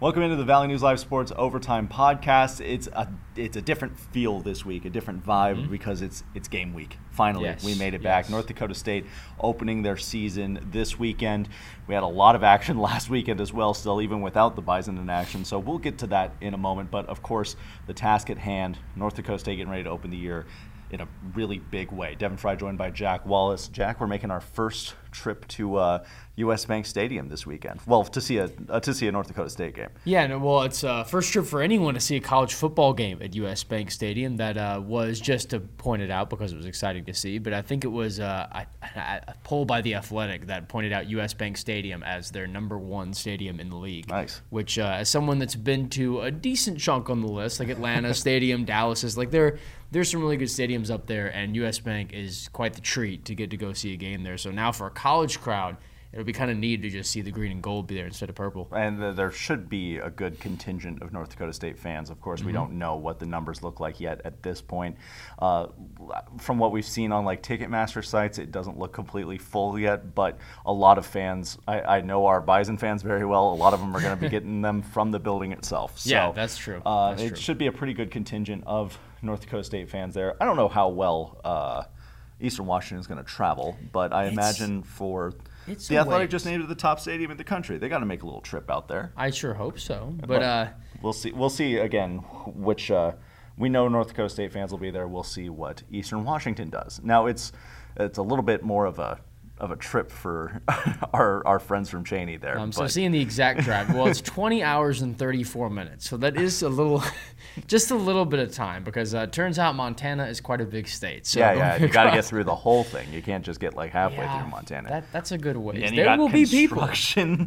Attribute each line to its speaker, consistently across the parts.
Speaker 1: Welcome into the Valley News Live Sports Overtime Podcast. It's a it's a different feel this week, a different vibe mm-hmm. because it's it's game week. Finally, yes. we made it back. Yes. North Dakota State opening their season this weekend. We had a lot of action last weekend as well, still even without the Bison in action. So we'll get to that in a moment. But of course, the task at hand: North Dakota State getting ready to open the year in a really big way. Devin Fry joined by Jack Wallace. Jack, we're making our first trip to uh, U.S. Bank Stadium this weekend. Well, to see a uh, to see a North Dakota State game.
Speaker 2: Yeah, no, well, it's a uh, first trip for anyone to see a college football game at U.S. Bank Stadium. That uh, was just to point it out because it was exciting to see. But I think it was uh, a, a, poll by the Athletic that pointed out U.S. Bank Stadium as their number one stadium in the league.
Speaker 1: Nice.
Speaker 2: Which, uh, as someone that's been to a decent chunk on the list, like Atlanta Stadium, Dallas is like there. There's some really good stadiums up there, and U.S. Bank is quite the treat to get to go see a game there. So now for a college crowd it'll be kind of neat to just see the green and gold be there instead of purple.
Speaker 1: And the, there should be a good contingent of North Dakota State fans. Of course, mm-hmm. we don't know what the numbers look like yet at this point. Uh, from what we've seen on like Ticketmaster sites, it doesn't look completely full yet. But a lot of fans, I, I know our Bison fans very well. A lot of them are going to be getting them from the building itself.
Speaker 2: So, yeah, that's true.
Speaker 1: Uh,
Speaker 2: that's
Speaker 1: it
Speaker 2: true.
Speaker 1: should be a pretty good contingent of North Dakota State fans there. I don't know how well. Uh, Eastern Washington is going to travel, but I it's, imagine for the Athletic just named it the top stadium in the country. They got to make a little trip out there.
Speaker 2: I sure hope so. But uh,
Speaker 1: we'll see. We'll see again which. Uh, we know North Dakota State fans will be there. We'll see what Eastern Washington does. Now it's it's a little bit more of a of a trip for our, our friends from Cheney there.
Speaker 2: Um, so seeing the exact drive, well, it's 20 hours and 34 minutes. So that is a little, just a little bit of time because uh, it turns out Montana is quite a big state. So
Speaker 1: yeah, yeah, you got to get through the whole thing. You can't just get like halfway
Speaker 2: yeah,
Speaker 1: through Montana.
Speaker 2: That, that's a good way. And there will be people.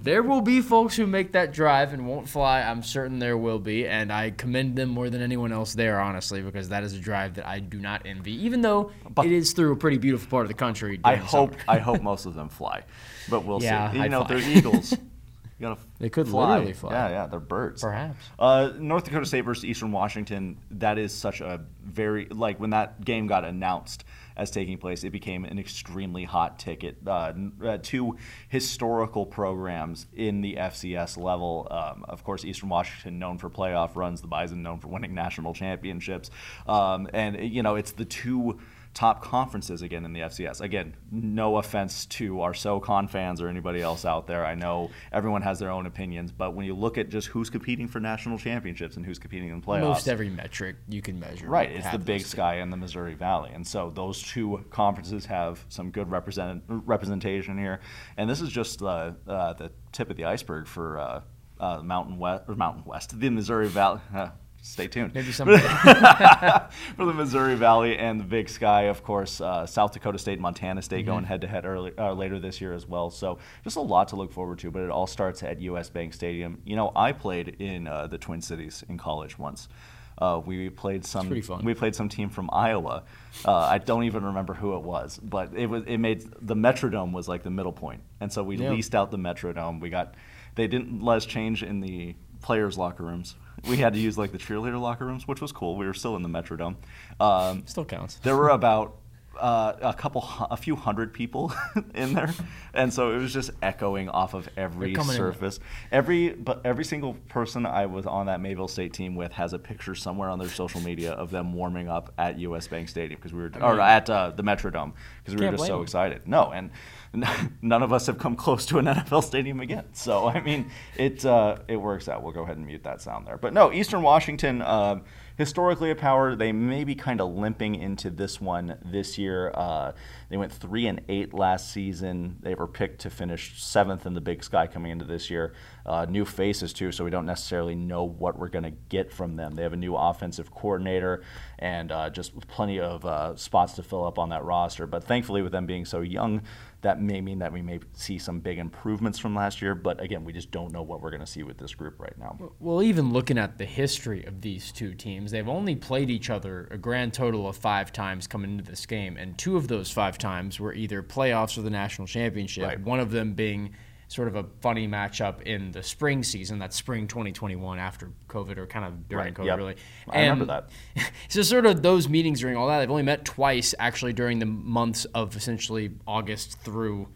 Speaker 2: There will be folks who make that drive and won't fly. I'm certain there will be, and I commend them more than anyone else there, honestly, because that is a drive that I do not envy, even though but it is through a pretty beautiful part of the country.
Speaker 1: I hope.
Speaker 2: Summer.
Speaker 1: I hope most of them fly, but we'll yeah, see. You I'd know, fly. they're eagles.
Speaker 2: You gotta they could fly. literally fly.
Speaker 1: Yeah, yeah, they're birds.
Speaker 2: Perhaps.
Speaker 1: Uh, North Dakota State versus Eastern Washington. That is such a very like when that game got announced as taking place, it became an extremely hot ticket. Uh, uh, two historical programs in the FCS level. Um, of course, Eastern Washington known for playoff runs, the Bison known for winning national championships, um, and you know it's the two top conferences again in the FCS. Again, no offense to our SoCon fans or anybody else out there. I know everyone has their own opinions, but when you look at just who's competing for national championships and who's competing in the playoffs,
Speaker 2: most every metric you can measure.
Speaker 1: Right, it's the Big Sky and the Missouri Valley, and so those two conferences have some good represent, representation here. And this is just uh, uh, the tip of the iceberg for. Uh, uh, Mountain West or Mountain West, the Missouri Valley. Stay tuned.
Speaker 2: Maybe someday.
Speaker 1: for the Missouri Valley and the Big Sky, of course, uh, South Dakota State, Montana State mm-hmm. going head to head uh, later this year as well. So just a lot to look forward to. But it all starts at U.S. Bank Stadium. You know, I played in uh, the Twin Cities in college once. Uh, we played some. We played some team from Iowa. Uh, I don't even remember who it was, but it was. It made the Metrodome was like the middle point, and so we leased out the Metrodome. We got. They didn't let us change in the players' locker rooms we had to use like the cheerleader locker rooms, which was cool. We were still in the Metrodome.
Speaker 2: Um, still counts.
Speaker 1: There were about uh, a couple, a few hundred people in there, and so it was just echoing off of every surface. Every, but every single person I was on that Mayville State team with has a picture somewhere on their social media of them warming up at U.S. Bank Stadium because we were, I mean, or at uh, the Metrodome because we were just so them. excited. No, and none of us have come close to an NFL stadium again. So I mean, it uh, it works out. We'll go ahead and mute that sound there. But no, Eastern Washington. Uh, historically a power. They may be kind of limping into this one this year. Uh, they went three and eight last season. They were picked to finish seventh in the Big Sky coming into this year. Uh, new faces too, so we don't necessarily know what we're going to get from them. They have a new offensive coordinator and uh, just plenty of uh, spots to fill up on that roster. But thankfully, with them being so young, that may mean that we may see some big improvements from last year, but again, we just don't know what we're going to see with this group right now.
Speaker 2: Well, even looking at the history of these two teams, they've only played each other a grand total of five times coming into this game, and two of those five times were either playoffs or the national championship. Right. One of them being sort of a funny matchup in the spring season. That's spring 2021 after COVID or kind of during right, COVID, yep. really.
Speaker 1: I and remember that.
Speaker 2: so, sort of those meetings during all that, they've only met twice actually during the months of essentially August through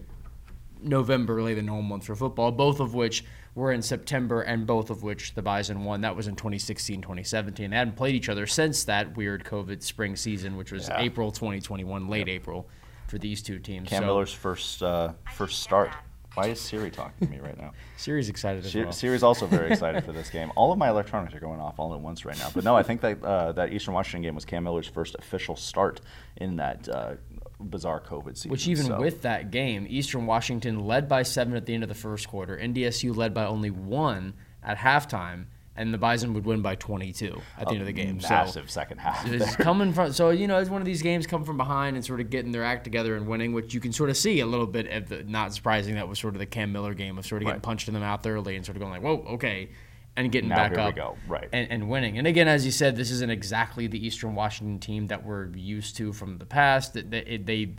Speaker 2: November, really the normal month for football, both of which were in September, and both of which the Bison won. That was in 2016, 2017. They hadn't played each other since that weird COVID spring season, which was yeah. April 2021, late yep. April, for these two teams.
Speaker 1: Cam so, Miller's first uh, first start. Why is Siri talking to me right now?
Speaker 2: Siri's excited as
Speaker 1: Siri,
Speaker 2: well.
Speaker 1: Siri's also very excited for this game. All of my electronics are going off all at once right now. But no, I think that uh, that Eastern Washington game was Cam Miller's first official start in that uh, bizarre COVID season.
Speaker 2: Which even
Speaker 1: so.
Speaker 2: with that game, Eastern Washington led by seven at the end of the first quarter. NDSU led by only one at halftime and the Bison would win by 22 at the end of the game.
Speaker 1: Massive so second half.
Speaker 2: It's coming from so you know it's one of these games come from behind and sort of getting their act together and winning, which you can sort of see a little bit of the not surprising that was sort of the Cam Miller game of sort of getting right. punched in the mouth early and sort of going like whoa okay and getting
Speaker 1: now
Speaker 2: back
Speaker 1: up right.
Speaker 2: and, and winning. And again, as you said, this isn't exactly the Eastern Washington team that we're used to from the past. That they, they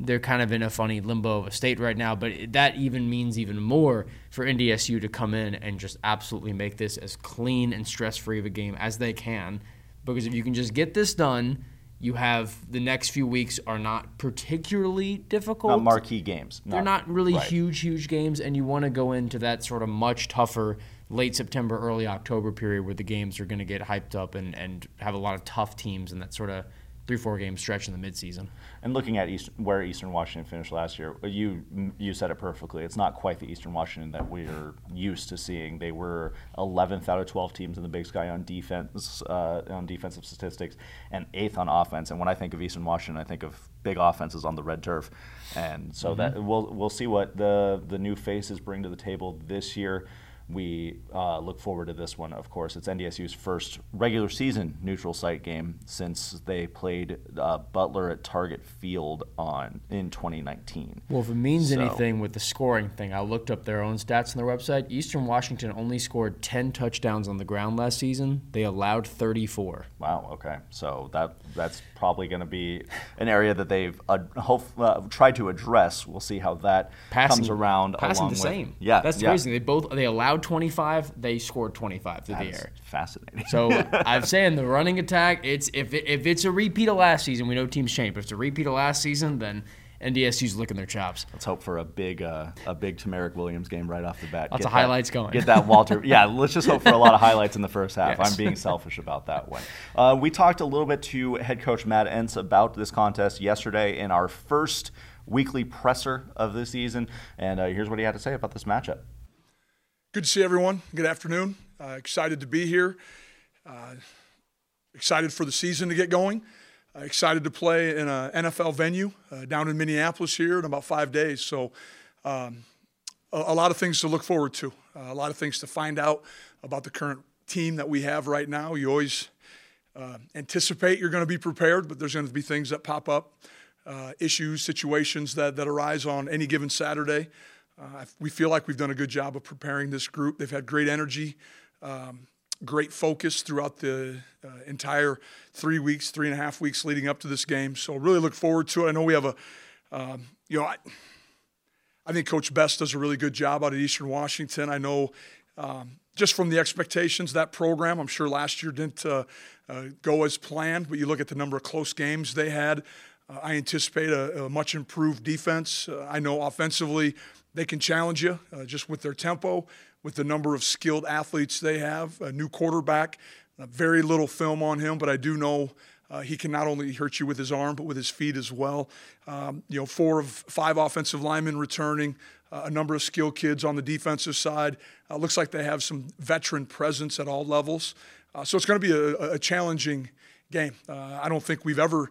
Speaker 2: they're kind of in a funny limbo of a state right now. But that even means even more for NDSU to come in and just absolutely make this as clean and stress free of a game as they can. Because if you can just get this done, you have the next few weeks are not particularly difficult.
Speaker 1: Not marquee games.
Speaker 2: They're not really right. huge, huge games, and you want to go into that sort of much tougher late September, early October period where the games are going to get hyped up and, and have a lot of tough teams in that sort of three four game stretch in the midseason.
Speaker 1: And looking at East, where Eastern Washington finished last year, you you said it perfectly. It's not quite the Eastern Washington that we're used to seeing. They were 11th out of 12 teams in the Big Sky on defense uh, on defensive statistics, and eighth on offense. And when I think of Eastern Washington, I think of big offenses on the red turf. And so mm-hmm. that we'll we'll see what the the new faces bring to the table this year we uh, look forward to this one, of course. It's NDSU's first regular season neutral site game since they played uh, Butler at Target Field on in 2019.
Speaker 2: Well, if it means so, anything with the scoring thing, I looked up their own stats on their website. Eastern Washington only scored 10 touchdowns on the ground last season. They allowed 34.
Speaker 1: Wow. Okay. So that that's probably going to be an area that they've uh, hope, uh, tried to address. We'll see how that passing, comes around.
Speaker 2: Passing
Speaker 1: the
Speaker 2: with, same. Yeah. That's yeah. crazy. They both they allowed allowed 25, they scored 25 through
Speaker 1: That's
Speaker 2: the air.
Speaker 1: Fascinating.
Speaker 2: so I'm saying the running attack. It's if it, if it's a repeat of last season, we know teams change. But if it's a repeat of last season, then NDSU's licking their chops.
Speaker 1: Let's hope for a big uh, a big Tamarick Williams game right off the bat.
Speaker 2: Lots get of that, highlights going.
Speaker 1: Get that Walter. yeah, let's just hope for a lot of highlights in the first half. Yes. I'm being selfish about that one. Uh, we talked a little bit to head coach Matt Entz about this contest yesterday in our first weekly presser of the season, and uh, here's what he had to say about this matchup.
Speaker 3: Good to see everyone. Good afternoon. Uh, excited to be here. Uh, excited for the season to get going. Uh, excited to play in an NFL venue uh, down in Minneapolis here in about five days. So, um, a, a, lot of things to look forward to. Uh, a lot of things to find out about the current team that we have right now. You always uh, anticipate you're going to be prepared, but there's going to be things that pop up, issues, situations that, that arise on any given Saturday. Uh, we feel like we've done a good job of preparing this group. They've had great energy, um, great focus throughout the uh, entire three weeks, three and a half weeks leading up to this game. So really look forward to it. I know we have a, um, you know, I, I think Coach Best does a really good job out at Eastern Washington. I know um, just from the expectations that program, I'm sure last year didn't uh, uh, go as planned, but you look at the number of close games they had. Uh, I anticipate a, a, much improved defense. Uh, I know offensively they can challenge you uh, just with their tempo, with the number of skilled athletes they have. A new quarterback, uh, very little film on him, but I do know uh, he can not only hurt you with his arm, but with his feet as well. Um, you know, four of five offensive linemen returning, uh, a number of skilled kids on the defensive side. Uh, looks like they have some veteran presence at all levels. Uh, so it's going to be a, a, challenging game. I don't think we've ever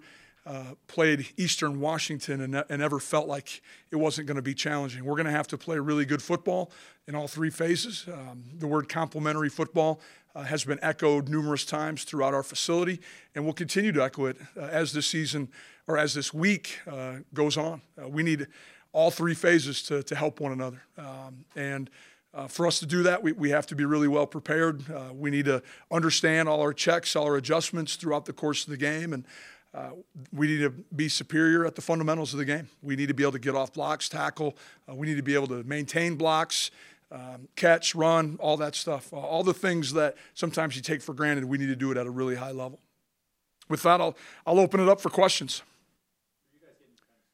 Speaker 3: uh, played Eastern Washington and, and ever felt like it wasn't going to be challenging. We're going to have to play really good football in all three phases. Um, the word complementary football uh, has been echoed numerous times throughout our facility, and we'll continue to echo it uh, as this season or as this week uh, goes on. Uh, we need all three phases to, to help one another. Um, and uh, for us to do that, we, we have to be really well prepared. Uh, we need to understand all our checks, all our adjustments throughout the course of the game. And uh, we need to be superior at the fundamentals of the game. We need to be able to get off blocks, tackle. Uh, we need to be able to maintain blocks, um, catch, run, all that stuff. Uh, all the things that sometimes you take for granted, we need to do it at a really high level. With that, I'll, I'll open it up for questions.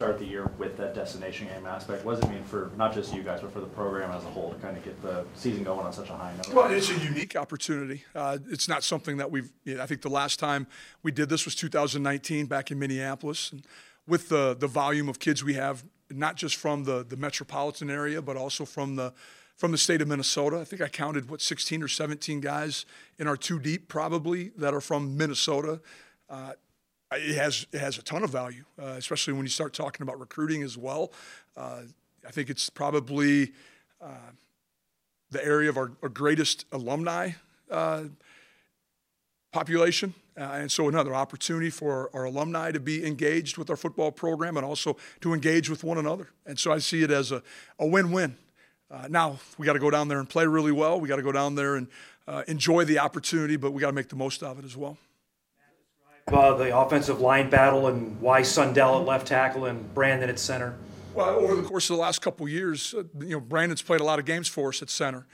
Speaker 1: Start the year with that destination game aspect. What does it mean for not just you guys, but for the program as a whole to kind of get the season going on such a high note?
Speaker 3: Well, it's a unique opportunity. Uh, it's not something that we've. You know, I think the last time we did this was 2019 back in Minneapolis, and with the the volume of kids we have, not just from the the metropolitan area, but also from the from the state of Minnesota. I think I counted what 16 or 17 guys in our two deep probably that are from Minnesota. Uh, it has it has a ton of value, uh, especially when you start talking about recruiting as well. Uh, I think it's probably uh, the area of our, our greatest alumni uh, population, uh, and so another opportunity for our alumni to be engaged with our football program and also to engage with one another. And so I see it as a, a win-win. Uh, now we got to go down there and play really well. We got to go down there and enjoy the opportunity, but we got to make the most of it as well
Speaker 4: uh, the offensive line battle and why Sundell at left tackle and Brandon at center?
Speaker 3: Well, over the course of the last couple years, uh, you know, Brandon's played a lot of games for us at center,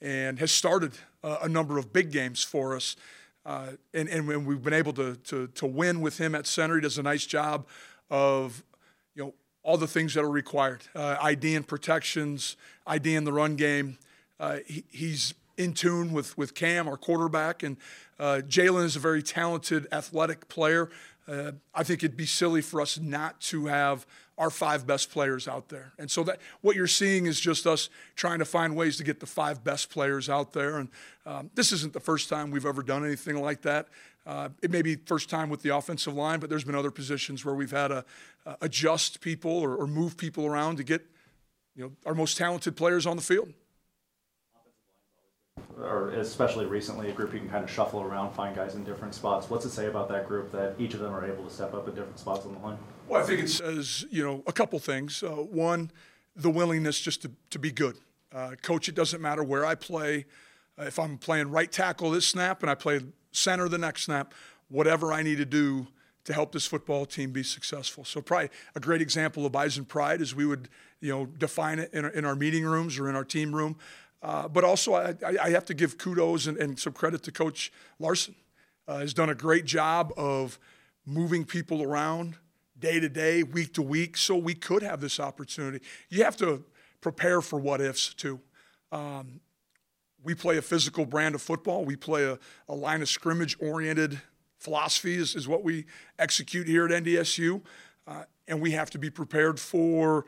Speaker 3: and has started uh, a number of big games for us. Uh, and, and we've been able to, to, to win with him at center. He does a nice job of, you know, all the things that are required. Uh, ID and protections, ID in the run game. Uh, he, he's in tune with, with Cam, our quarterback, and uh, Jalen is a very talented, athletic player. Uh, I think it'd be silly for us not to have our five best players out there. And so that what you're seeing is just us trying to find ways to get the five best players out there. And um, this isn't the first time we've ever done anything like that. Uh, it may be first time with the offensive line, but there's been other positions where we've had to uh, adjust people or, or move people around to get you know our most talented players on the field
Speaker 1: or especially recently, a group you can kind of shuffle around, find guys in different spots. What's it say about that group that each of them are able to step up at different spots on the line?
Speaker 3: Well, I think it says, you know, a couple things. Uh, one, the willingness just to, to be good. Uh, coach, it doesn't matter where I play. Uh, if I'm playing right tackle this snap and I play center the next snap, whatever I need to do to help this football team be successful. So probably a great example of Bison pride is we would, you know, define it in our, in our meeting rooms or in our team room. Uh, but also, I, I, have to give kudos and, and some credit to Coach Larson. Uh, has done a great job of moving people around day to day, week to week, so we could have this opportunity. You have to prepare for what ifs too. Um, we play a physical brand of football. We play a, a line of scrimmage oriented philosophy is, is what we execute here at NDSU, uh, and we have to be prepared for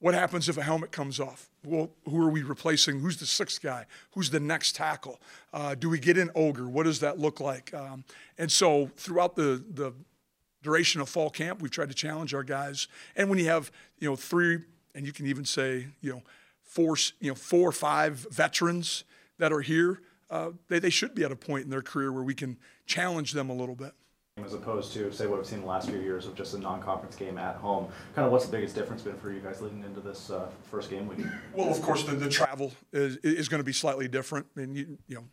Speaker 3: what happens if a helmet comes off? Well, who are we replacing? Who's the sixth guy? Who's the next tackle? Uh, do we get in Ogre? What does that look like? Um, and so throughout the, the duration of fall camp, we've tried to challenge our guys. And when you have, you know, three, and you can even say, you know, four, you know, four or five veterans that are here, uh, they, they should be at a point in their career where we can challenge them a little bit
Speaker 1: as opposed to say what we've seen the last few years of just a non-conference game at home. Kind of what's the biggest difference been for you guys leading into this uh, first game week?
Speaker 3: Well, of course, the, the travel is, is going to be slightly different. I mean, you, you know,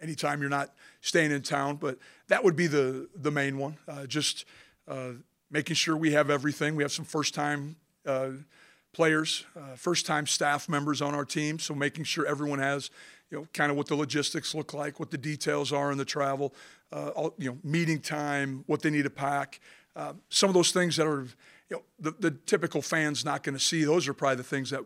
Speaker 3: anytime you're not staying in town, but that would be the the main one. Uh, just uh, making sure we have everything. We have some first-time uh, players, uh, first-time staff members on our team, so making sure everyone has you know, kind of what the logistics look like, what the details are in the travel, uh, all, you know, meeting time, what they need to pack. Uh, some of those things that are, you know, the, the typical fan's not going to see. Those are probably the things that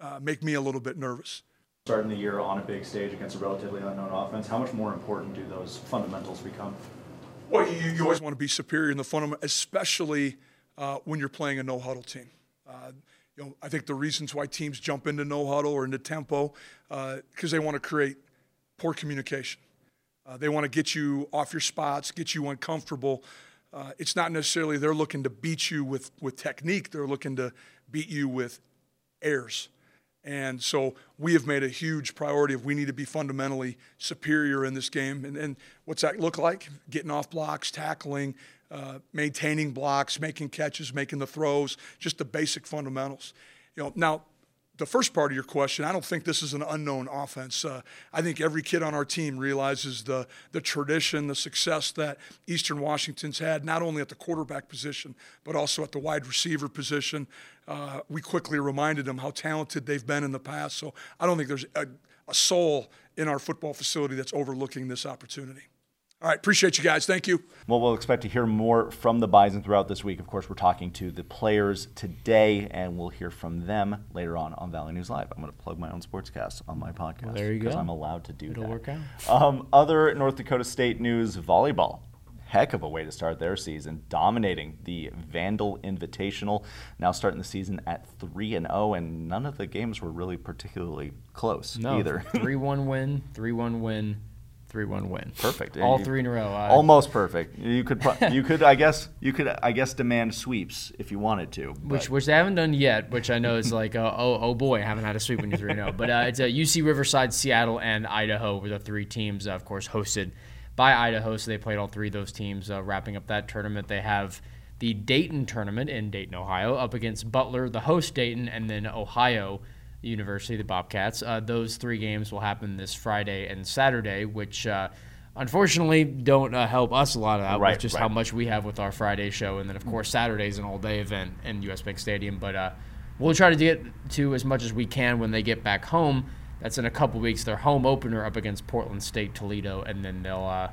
Speaker 3: uh, make me a little bit nervous.
Speaker 1: Starting the year on a big stage against a relatively unknown offense, how much more important do those fundamentals become?
Speaker 3: Well, you, you always want to be superior in the fundamental, especially uh, when you're playing a no huddle team. You know, I think the reasons why teams jump into no huddle or into tempo because uh, they want to create poor communication. Uh, they want to get you off your spots, get you uncomfortable. Uh, it's not necessarily they're looking to beat you with, with technique, they're looking to beat you with airs. And so we have made a huge priority of we need to be fundamentally superior in this game. And, and what's that look like? Getting off blocks, tackling, uh, maintaining blocks, making catches, making the throws, just the basic fundamentals. You know, now the first part of your question, I don't think this is an unknown offense. Uh, I think every kid on our team realizes the the tradition, the success that Eastern Washington's had, not only at the quarterback position but also at the wide receiver position. Uh, we quickly reminded them how talented they've been in the past. So I don't think there's a, a soul in our football facility that's overlooking this opportunity. All right, appreciate you guys. Thank you.
Speaker 1: Well, we'll expect to hear more from the Bison throughout this week. Of course, we're talking to the players today, and we'll hear from them later on on Valley News Live. I'm going to plug my own sportscast on my podcast.
Speaker 2: Well, there you go.
Speaker 1: Because I'm allowed to do
Speaker 2: It'll
Speaker 1: that.
Speaker 2: work out.
Speaker 1: Um, other North Dakota State news: volleyball. Heck of a way to start their season, dominating the Vandal Invitational. Now starting the season at three and zero, and none of the games were really particularly close
Speaker 2: no,
Speaker 1: either.
Speaker 2: three one win, three one win, three one win.
Speaker 1: Perfect.
Speaker 2: All
Speaker 1: You-
Speaker 2: three in a row. I-
Speaker 1: Almost perfect. You could, you could, I guess, you could, I guess, demand sweeps if you wanted to.
Speaker 2: which
Speaker 1: but-
Speaker 2: which they haven't done yet, which I know is like, uh, oh oh boy, I haven't had a sweep when you're three zero. But uh, it's uh, UC Riverside, Seattle, and Idaho were the three teams, uh, of course, hosted by Idaho. So they played all three of those teams, uh, wrapping up that tournament. They have the Dayton tournament in Dayton, Ohio, up against Butler, the host Dayton, and then Ohio University, the Bobcats. Uh, those three games will happen this Friday and Saturday, which. Uh, Unfortunately, don't uh, help us a lot out
Speaker 1: Right,
Speaker 2: with just
Speaker 1: right.
Speaker 2: how much we have with our Friday show, and then of course Saturday is an all-day event in US Bank Stadium. But uh, we'll try to get to as much as we can when they get back home. That's in a couple weeks. Their home opener up against Portland State Toledo, and then they'll.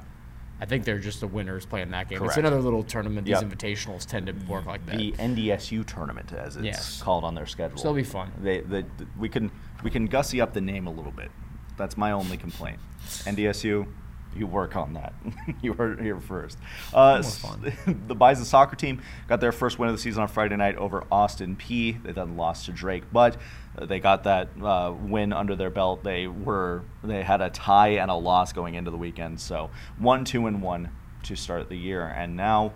Speaker 2: I think they're just the winners playing that game. It's another little tournament. These
Speaker 1: Yep.
Speaker 2: invitationals tend to work like that.
Speaker 1: the NDSU tournament, as it's
Speaker 2: Yes.
Speaker 1: called on their schedule.
Speaker 2: So it'll be fun.
Speaker 1: They, they, we can, we can gussy up the name a little bit. That's my only complaint. NDSU, you work on that. you heard it here first. Uh,
Speaker 2: fun.
Speaker 1: the Bison soccer team got their first win of the season on Friday night over Austin Peay. They then lost to Drake, but they got that uh, win under their belt. They were they had a tie and a loss going into the weekend, so one, two, and one to start the year, and now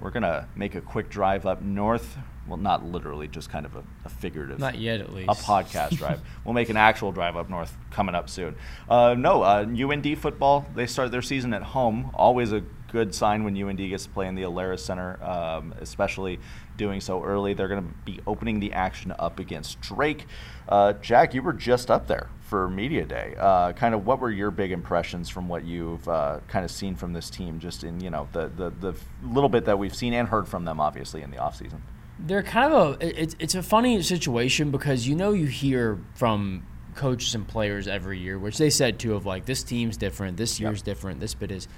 Speaker 1: we're gonna make a quick drive up north. Well, not literally, just kind of a, a figurative
Speaker 2: Not yet, at least.
Speaker 1: a podcast drive. We'll make an actual drive up north coming up soon. Uh, no, uh, UND football, they start their season at home. Always a good sign when UND gets to play in the Alerus Center, um, especially doing so early. They're going to be opening the action up against Drake. Uh, Jack, you were just up there for Media Day. Uh, kind of what were your big impressions from what you've uh, kind of seen from this team just in, you know, the, the, the little bit that we've seen and heard from them, obviously, in the offseason?
Speaker 2: they're kind of a it's it's a funny situation because you know you hear from coaches and players every year, which they said too of like this team's different, this year's different, this bit is.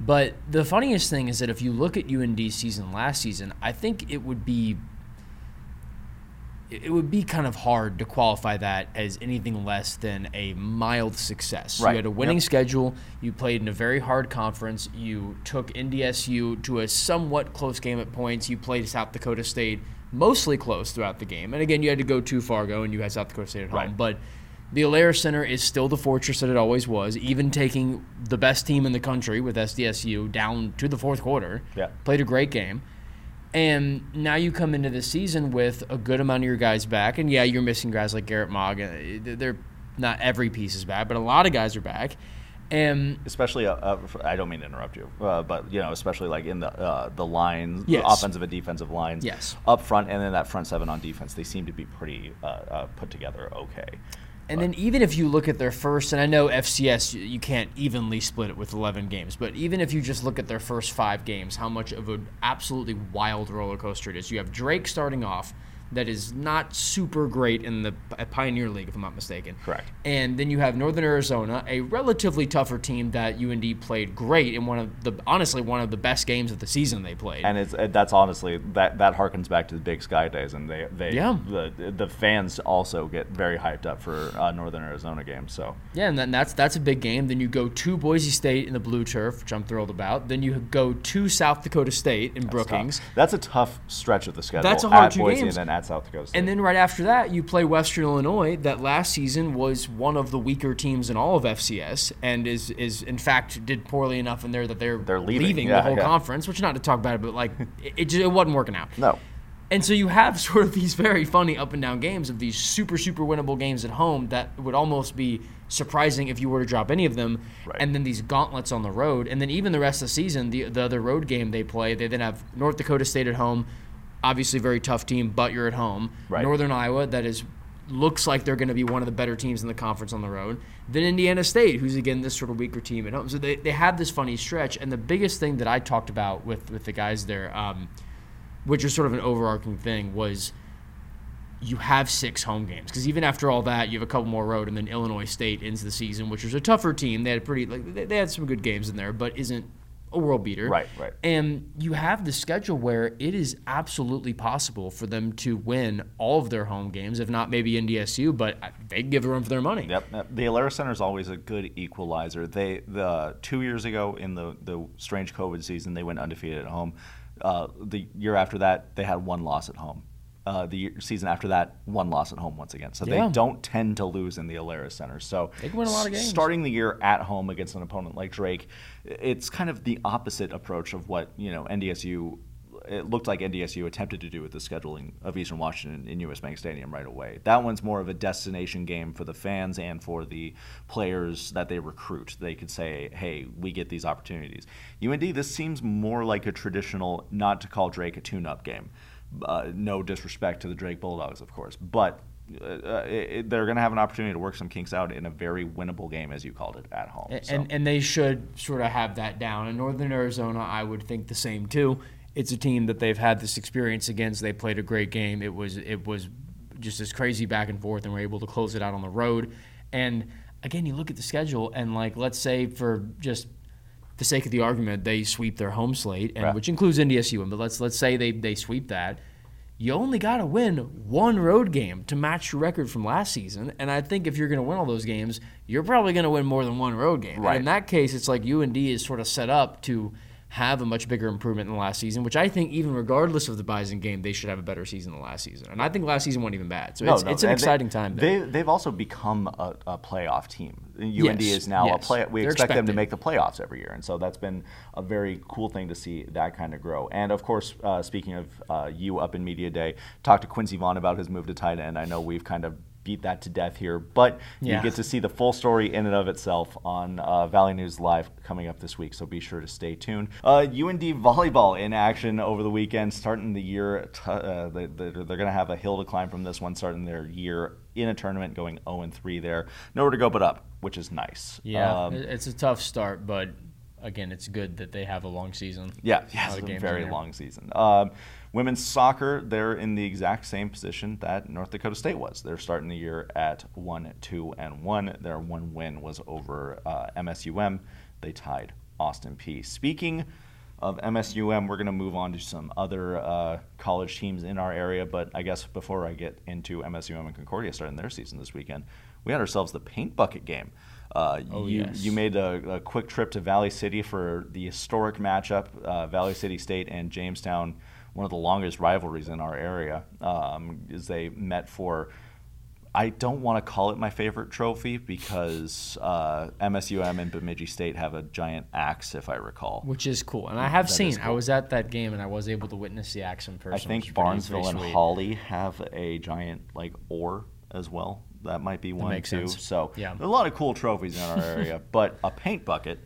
Speaker 2: But the funniest thing is that if you look at UND's season last season, I think it would be it would be kind of hard to qualify that as anything less than a mild success.
Speaker 1: Right.
Speaker 2: You had a winning
Speaker 1: Yep.
Speaker 2: schedule. You played in a very hard conference. You took NDSU to a somewhat close game at points. You played South Dakota State mostly close throughout the game. And again, you had to go to Fargo and you had South Dakota State at home.
Speaker 1: Right.
Speaker 2: But the Alerus Center is still the fortress that it always was, even taking the best team in the country with SDSU down to the fourth quarter.
Speaker 1: Yeah.
Speaker 2: Played a great game. And now you come into the season with a good amount of your guys back. And yeah, you're missing guys like Garrett Mogg. Uh, They're not every piece is back, but a lot of guys are back. And
Speaker 1: especially uh, uh, I don't mean to interrupt you, uh, but you know, especially like in the uh, the lines,
Speaker 2: Yes.
Speaker 1: the offensive and defensive lines,
Speaker 2: Yes.
Speaker 1: up front, and then that front seven on defense, they seem to be pretty uh, uh, put together. Okay,
Speaker 2: And then even if you look at their first, and I know FCS you- can't evenly split it with 11 games, but even if you just look at their first five games, how much of an absolutely wild roller coaster it is. You have Drake starting off, that is not super great in the Pioneer League, if I'm not mistaken.
Speaker 1: Correct.
Speaker 2: And then you have Northern Arizona, a relatively tougher team that UND played great in one of the honestly one of the best games of the season they played.
Speaker 1: and it's uh, that's honestly that that harkens back to the Big Sky days, and they they
Speaker 2: Yeah.
Speaker 1: the the fans also get very hyped up for uh, Northern Arizona games. So
Speaker 2: Yeah, and then that's that's a big game. Then you go to Boise State in the blue turf, which I'm thrilled about. Then you go to South Dakota State in Brookings.
Speaker 1: tough. that's a tough stretch of the schedule.
Speaker 2: That's a hard
Speaker 1: at
Speaker 2: two
Speaker 1: Boise
Speaker 2: games.
Speaker 1: and then at South Dakota State.
Speaker 2: And then right after that, you play Western Illinois, that last season was one of the weaker teams in all of FCS, and is is in fact did poorly enough in there that they're,
Speaker 1: They're leaving.
Speaker 2: the
Speaker 1: Yeah,
Speaker 2: whole
Speaker 1: yeah.
Speaker 2: conference. Which not to talk about it, but like it, it, just, it wasn't working out.
Speaker 1: no,
Speaker 2: And so you have sort of these very funny up and down games of these super super winnable games at home that would almost be surprising if you were to drop any of them.
Speaker 1: Right.
Speaker 2: And then these gauntlets on the road, and then even the rest of the season, the the other road game they play, they then have North Dakota State at home, obviously very tough team, but you're at home.
Speaker 1: Right.
Speaker 2: Northern Iowa, that is looks like they're going to be one of the better teams in the conference on the road. Then Indiana State, who's again this sort of weaker team at home. So they, they have this funny stretch. And the biggest thing that I talked about with with the guys there, um, which is sort of an overarching thing, was you have six home games because even after all that, you have a couple more road, and then Illinois State ends the season, which is a tougher team. They had pretty like they, they had some good games in there, but isn't a world beater.
Speaker 1: Right, right.
Speaker 2: And you have the schedule where it is absolutely possible for them to win all of their home games, if not maybe NDSU, but they give a run for their money.
Speaker 1: Yep. The Alerus Center is always a good equalizer. They the two years ago in the the strange COVID season, they went undefeated at home. Uh, the year after that, they had one loss at home. Uh, the season after that, one loss at home once again. So yeah. they don't tend to lose in the Alerus Center. So
Speaker 2: they can win a lot of games.
Speaker 1: Starting the year at home against an opponent like Drake, it's kind of the opposite approach of what you know NDSU. It looked like NDSU attempted to do with the scheduling of Eastern Washington in US Bank Stadium right away. That one's more of a destination game for the fans and for the players that they recruit. They could say, "Hey, we get these opportunities." UND, this seems more like a traditional, not to call Drake a tune-up game uh, no disrespect to the Drake Bulldogs, of course, but uh, it, they're going to have an opportunity to work some kinks out in a very winnable game, as you called it, at home.
Speaker 2: And, so. and, and they should sort of have that down. In Northern Arizona, I would think the same too. It's a team that they've had this experience against. They played a great game. It was it was just this crazy back and forth, and were able to close it out on the road. And again, you look at the schedule, and like let's say for just the sake of the argument, they sweep their home slate, and right. which includes NDSU. But let's let's say they they sweep that. You only got to win one road game to match your record from last season. And I think if you're going to win all those games, you're probably going to win more than one road game. Right. And in that case, it's like UND is sort of set up to have a much bigger improvement than last season, which I think even regardless of the Bison game, they should have a better season than last season. And I think last season wasn't even bad. So no, it's, no. it's an exciting
Speaker 1: they,
Speaker 2: time.
Speaker 1: There. They, they've also become a, a playoff team. UND yes, is now yes. a play. We They're expect expected. them to make the playoffs every year, and so that's been a very cool thing to see that kind of grow. And of course, uh, speaking of uh, you up in media day, talk to Quincy Vaughn about his move to tight end. I know we've kind of beat that to death here. But yeah. you get to see the full story in and of itself on uh, Valley News Live coming up this week. So be sure to stay tuned. Uh, UND volleyball in action over the weekend, starting the year. T- uh, they, are going to have a hill to climb from this one, starting their year in a tournament, going 0 and 3 there. Nowhere to go but up, which is nice.
Speaker 2: Yeah, um, it's a tough start, but again, it's good that they have a long season.
Speaker 1: Yeah, yeah, a very long season. Um, women's soccer, they're in the exact same position that North Dakota State was. They're starting the year at one, two, and one. Their one win was over uh, MSUM. They tied Austin Peay. Speaking of MSUM, we're going to move on to some other uh, college teams in our area. But I guess before I get into MSUM and Concordia starting their season this weekend, we had ourselves the paint bucket game. Uh, oh, you, yes. you made a, a, quick trip to Valley City for the historic matchup, uh, Valley City State and Jamestown, one of the longest rivalries in our area, um, as they met for. I don't want to call it my favorite trophy because uh, MSUM and Bemidji State have a giant axe, if I recall.
Speaker 2: Which is cool, and I have that seen. Cool. I was at that game, and I was able to witness the axe in person.
Speaker 1: I think Barnesville and Hawley have a giant like oar as well that might be one too. Sense. So yeah. a lot of cool trophies in our area, but a paint bucket.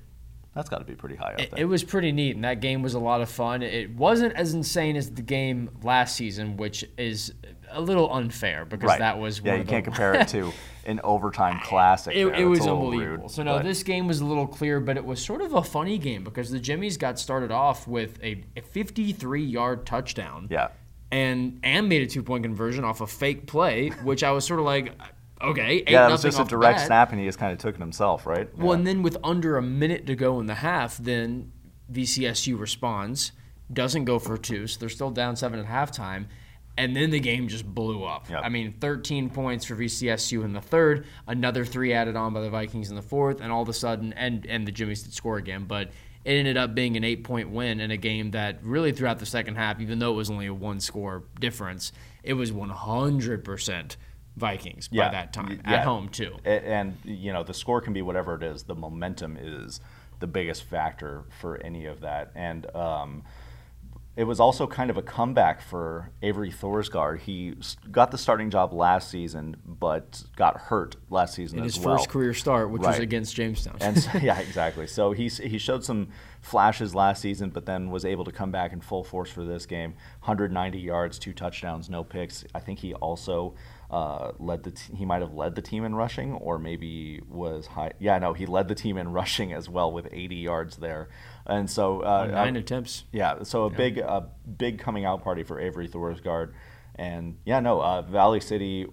Speaker 1: That's got to be pretty high up
Speaker 2: it,
Speaker 1: there.
Speaker 2: It was pretty neat, and that game was a lot of fun. It wasn't as insane as the game last season, which is a little unfair because
Speaker 1: right.
Speaker 2: that was
Speaker 1: yeah. you can't compare it to an overtime classic.
Speaker 2: It, it was unbelievable. Rude, so no, but. this game was a little clear, but it was sort of a funny game because the Jimmies got started off with a, a 53 yard touchdown.
Speaker 1: Yeah.
Speaker 2: And and made a two point conversion off a fake play, which I was sort of like, okay,
Speaker 1: yeah, it was just a direct snap, and he just kind of took it himself, right?
Speaker 2: Well, yeah. and then with under a minute to go in the half, then VCSU responds, doesn't go for two, so they're still down seven at halftime, and then the game just blew up. Yep. I mean, 13 points for VCSU in the third, another three added on by the Vikings in the fourth, and all of a sudden, and and the Jimmies did score again, but it ended up being an eight point win in a game that really throughout the second half, even though it was only a one score difference, it was 100 percent Vikings yeah. by that time yeah. at home too.
Speaker 1: And, you know the score can be whatever it is. The momentum is the biggest factor for any of that. And um, it was also kind of a comeback for Avery Thorsgaard. He got the starting job last season, but got hurt last season
Speaker 2: in
Speaker 1: as
Speaker 2: his well. first career start, which right. was against Jamestown.
Speaker 1: and so, yeah, exactly. So he's he showed some flashes last season, but then was able to come back in full force for this game. 190 yards, two touchdowns, no picks. I think he also uh, led the t- he might have led the team in rushing or maybe was high. Yeah, no, he led the team in rushing as well with 80 yards there, and so uh,
Speaker 2: nine uh, attempts.
Speaker 1: Yeah, so a yeah. big a big coming out party for Avery Thorsgaard, and yeah, no, uh, Valley City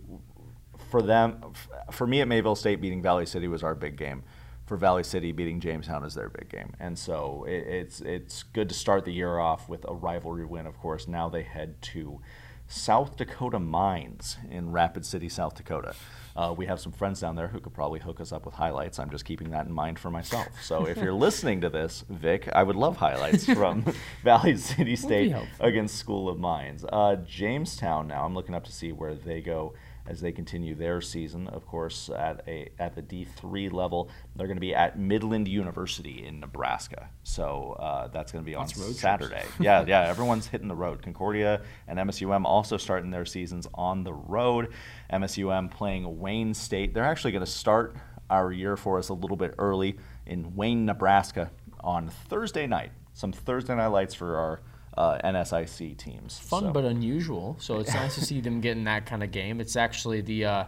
Speaker 1: for them for me at Mayville State beating Valley City was our big game for Valley City beating Jamestown is their big game, and so it, it's it's good to start the year off with a rivalry win. Of course, now they head to South Dakota Mines in Rapid City, South Dakota. Uh, we have some friends down there who could probably hook us up with highlights. I'm just keeping that in mind for myself. So if you're listening to this, Vic, I would love highlights from Valley City State against School of Mines. Uh, Jamestown now, I'm looking up to see where they go as they continue their season. Of course, at a at the D3 level, they're going to be at Midland University in Nebraska. So uh, that's going to be on Saturday. yeah, yeah, everyone's hitting the road. Concordia and MSUM also starting their seasons on the road. MSUM playing Wayne State. They're actually going to start our year for us a little bit early in Wayne, Nebraska on Thursday night. Some Thursday night lights for our uh, NSIC teams.
Speaker 2: Fun so. but unusual. So it's nice to see them getting that kind of game. It's actually the uh,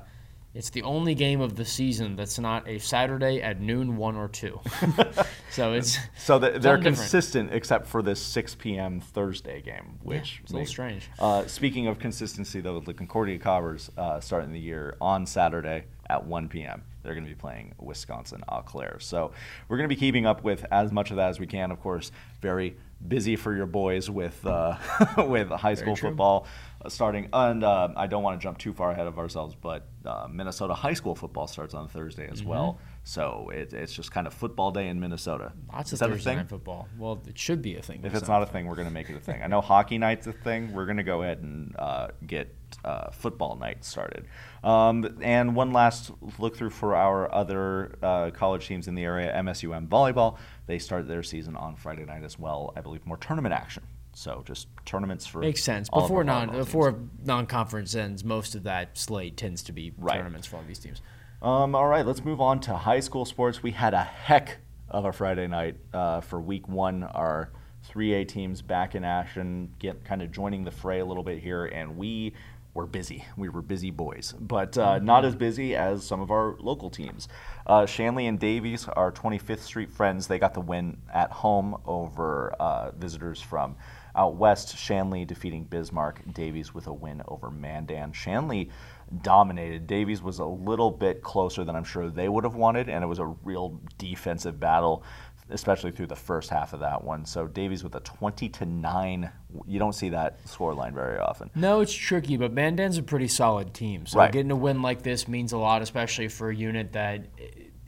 Speaker 2: it's the only game of the season that's not a Saturday at noon, one or two. so it's
Speaker 1: so the, they're consistent except for this 6 p.m. Thursday game, which
Speaker 2: yeah, it's a little strange.
Speaker 1: Uh, speaking of consistency, though, the Concordia Cobbers uh, starting the year on Saturday at 1 p.m. They're going to be playing Wisconsin Eau Claire. So we're going to be keeping up with as much of that as we can. Of course, very busy for your boys with uh, with high school football uh, starting. And uh, I don't want to jump too far ahead of ourselves, but uh, Minnesota high school football starts on Thursday as mm-hmm. well. So it, it's just kind of football day in Minnesota.
Speaker 2: Lots of Thursday night football. Well, it should be a thing.
Speaker 1: If it's not a thing, we're going to make it a thing. I know hockey night's a thing. We're going to go ahead and uh, get uh, football night started. Um, and one last look through for our other uh, college teams in the area, MSUM volleyball. They start their season on Friday night as well. I believe more tournament action. So just tournaments for
Speaker 2: makes sense before non before non conference ends. Most of that slate tends to be right. tournaments for all these teams.
Speaker 1: Um, all right, let's move on to high school sports. We had a heck of a Friday night uh, for week one. Our 3A teams back in action, get kind of joining the fray a little bit here, and we were busy. We were busy boys, but uh, mm-hmm. not as busy as some of our local teams. Uh, Shanley and Davies, our 25th Street friends, they got the win at home over uh, visitors from out west. Shanley defeating Bismarck. Davies with a win over Mandan. Shanley dominated. Davies was a little bit closer than I'm sure they would have wanted, and it was a real defensive battle, especially through the first half of that one. So Davies with a 20 to nine. You don't see that score line very often.
Speaker 2: No, it's tricky, but Mandan's a pretty solid team. So right. getting a win like this means a lot, especially for a unit that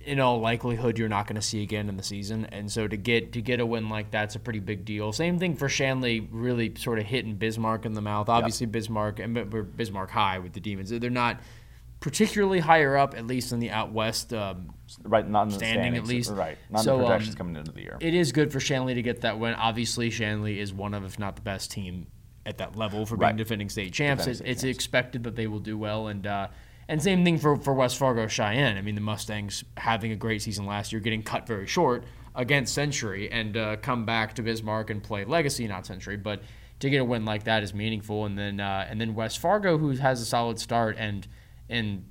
Speaker 2: in all likelihood you're not going to see again in the season. And so to get to get a win like that's a pretty big deal. Same thing for Shanley, really sort of hitting Bismarck in the mouth. Obviously yep. Bismarck and Bismarck high with the Demons. They're not particularly higher up, at least in the out west. Um,
Speaker 1: right, not in
Speaker 2: standing at least.
Speaker 1: Right, not so, in the projections um, coming into the year.
Speaker 2: It is good for Shanley to get that win. Obviously, Shanley is one of, if not the best team at that level for being right. defending state champs. Defending state it's, champs. expected that they will do well, and uh, and same thing for, for West Fargo Cheyenne. I mean, the Mustangs having a great season last year, getting cut very short against Century, and uh, come back to Bismarck and play Legacy, not Century. But to get a win like that is meaningful. And then uh, and then West Fargo, who has a solid start and and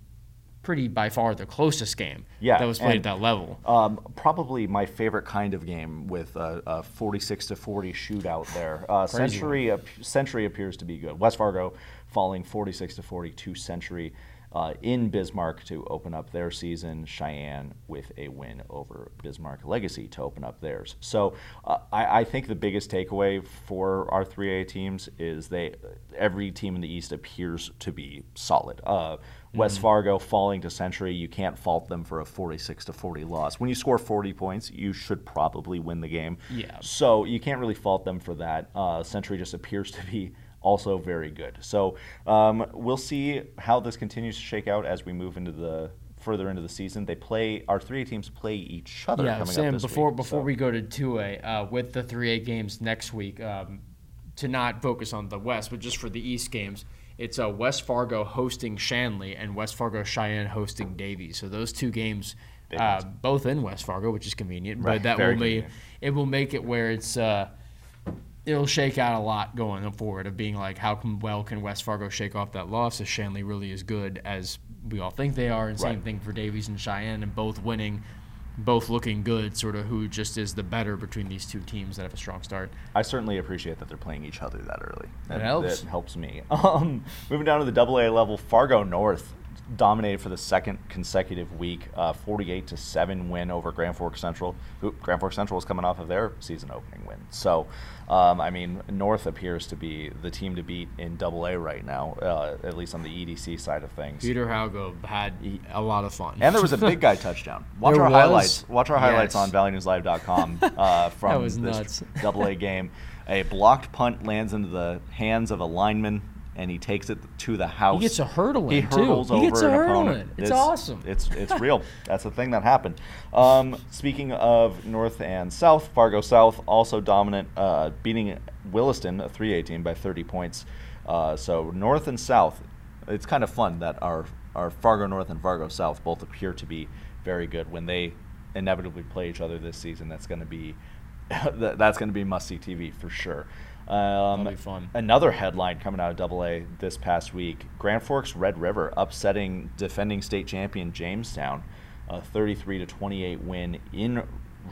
Speaker 2: pretty by far the closest game yeah, that was played and, at that level.
Speaker 1: Um, probably my favorite kind of game with a, a 46 to 40 shootout there. Uh, Century Century appears to be good. West Fargo falling 46 to 42 Century uh, in Bismarck to open up their season. Cheyenne with a win over Bismarck Legacy to open up theirs. So uh, I, I, think the biggest takeaway for our 3A teams is they every team in the East appears to be solid. Uh, West mm-hmm. Fargo falling to Century, you can't fault them for a 46 to 40 loss. When you score 40 points, you should probably win the game.
Speaker 2: Yeah.
Speaker 1: So you can't really fault them for that. Uh, Century just appears to be also very good. So um, we'll see how this continues to shake out as we move into the further into the season. They play our three A teams play each other.
Speaker 2: Yeah, Sam. before
Speaker 1: week,
Speaker 2: before so. we go to two A uh, with the three A games next week, um, to not focus on the West, but just for the East games. It's uh, West Fargo hosting Shanley and West Fargo Cheyenne hosting Davies. So those two games, uh, both in West Fargo, which is convenient. Right, but that will be it will make it where it's uh, it'll shake out a lot going forward of being like, how can, well can West Fargo shake off that loss if Shanley really is good as we all think they are, and same thing for Davies and Cheyenne, and both winning, both looking good. Sort of who just is the better between these two teams that have a strong start.
Speaker 1: I certainly appreciate that they're playing each other that early.
Speaker 2: That, it helps.
Speaker 1: That helps me. Um, moving down to the Double A level, Fargo North dominated for the second consecutive week, uh, 48 to seven win over Grand Forks Central. Who, Grand Forks Central is coming off of their season opening win. So, um, I mean, North appears to be the team to beat in Double A right now, uh, at least on the EDC side of things.
Speaker 2: Peter Haugo had a lot of fun,
Speaker 1: and there was a big guy touchdown. Watch
Speaker 2: there
Speaker 1: our
Speaker 2: was?
Speaker 1: highlights. Watch our highlights
Speaker 2: Yes.
Speaker 1: on ValleyNewsLive.com uh, from this. Double A game. A blocked punt lands into the hands of a lineman, and he takes it to the house.
Speaker 2: He gets a hurdle
Speaker 1: He
Speaker 2: in, too.
Speaker 1: hurdles
Speaker 2: He
Speaker 1: over
Speaker 2: gets a
Speaker 1: an
Speaker 2: hurdle
Speaker 1: opponent.
Speaker 2: in. It's awesome.
Speaker 1: It's it's real. That's the thing that happened. Um, speaking of North and South, Fargo South also dominant, uh, beating Williston, a 3A by 30 points. Uh, so North and South, it's kind of fun that our our Fargo North and Fargo South both appear to be very good when they inevitably play each other this season. That's going to be that's going to be must see TV for sure. Um,
Speaker 2: That'll be fun.
Speaker 1: Another headline coming out of Double A this past week: Grand Forks Red River upsetting defending state champion Jamestown, a 33 to 28 win in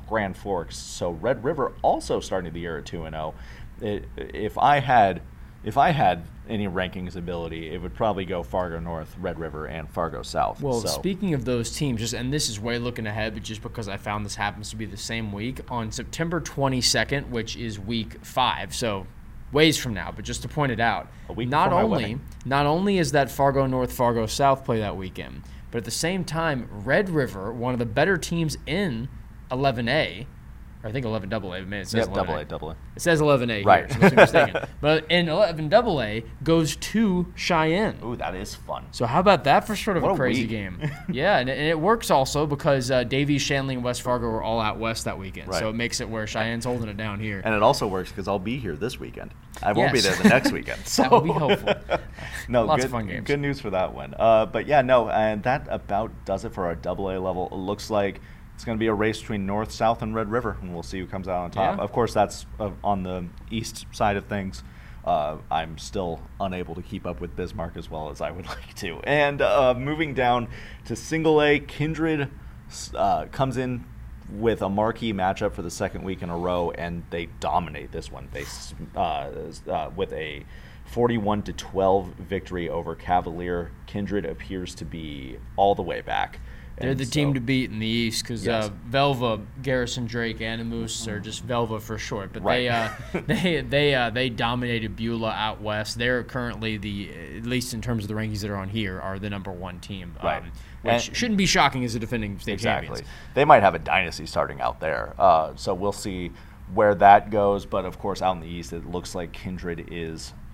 Speaker 1: Grand Forks. So Red River also starting the year at two and zero. If I had if I had any rankings ability, it would probably go Fargo North, Red River, and Fargo South.
Speaker 2: Well,
Speaker 1: so,
Speaker 2: speaking of those teams, just and this is way looking ahead, but just because I found this happens to be the same week on September 22nd, which is week five, so ways from now. But just to point it out, not only
Speaker 1: wedding.
Speaker 2: not only is that Fargo North, Fargo South play that weekend, but at the same time, Red River, one of the better teams in 11A, or I think 11 AA, but man, it says
Speaker 1: yep,
Speaker 2: 11A.
Speaker 1: double A, double A.
Speaker 2: It says 11A
Speaker 1: Right.
Speaker 2: here, so mistaken. but in 11 AA goes to Cheyenne.
Speaker 1: Ooh, that is fun.
Speaker 2: So how about that for sort of
Speaker 1: What
Speaker 2: a
Speaker 1: a
Speaker 2: crazy
Speaker 1: week.
Speaker 2: game? yeah, and, and it works also because uh, Davies, Shanley, and West Fargo were all out west that weekend.
Speaker 1: right.
Speaker 2: So it makes it where Cheyenne's holding it down here.
Speaker 1: And it also works because I'll be here this weekend. I won't be there the next weekend. So
Speaker 2: That would be helpful.
Speaker 1: no,
Speaker 2: Lots
Speaker 1: good,
Speaker 2: of fun games.
Speaker 1: Good news for that one. Uh, but yeah, no, and that about does it for our double A level. It looks like it's going to be a race between North, South, and Red River, and we'll see who comes out on top.
Speaker 2: Yeah.
Speaker 1: Of course, that's uh, on the east side of things. Uh, I'm still unable to keep up with Bismarck as well as I would like to. And uh, moving down to single A, Kindred uh, comes in with a marquee matchup for the second week in a row, and they dominate this one. They uh, uh, with a 41 to 12 victory over Cavalier. Kindred appears to be all the way back.
Speaker 2: They're
Speaker 1: And
Speaker 2: the
Speaker 1: so-
Speaker 2: team to beat in the East because
Speaker 1: Yes.
Speaker 2: uh, Velva, Garrison Drake, Anamoose are just Velva for short. But they uh, they they uh, they dominated Beulah out west. They're currently the at least in terms of the rankings that are on here are the number one team.
Speaker 1: Right.
Speaker 2: Um, which
Speaker 1: And-
Speaker 2: shouldn't be shocking as a defending state
Speaker 1: Exactly.
Speaker 2: champions.
Speaker 1: They might have a dynasty starting out there. Uh, so we'll see where that goes. But of course, out in the East, it looks like Kindred is uh,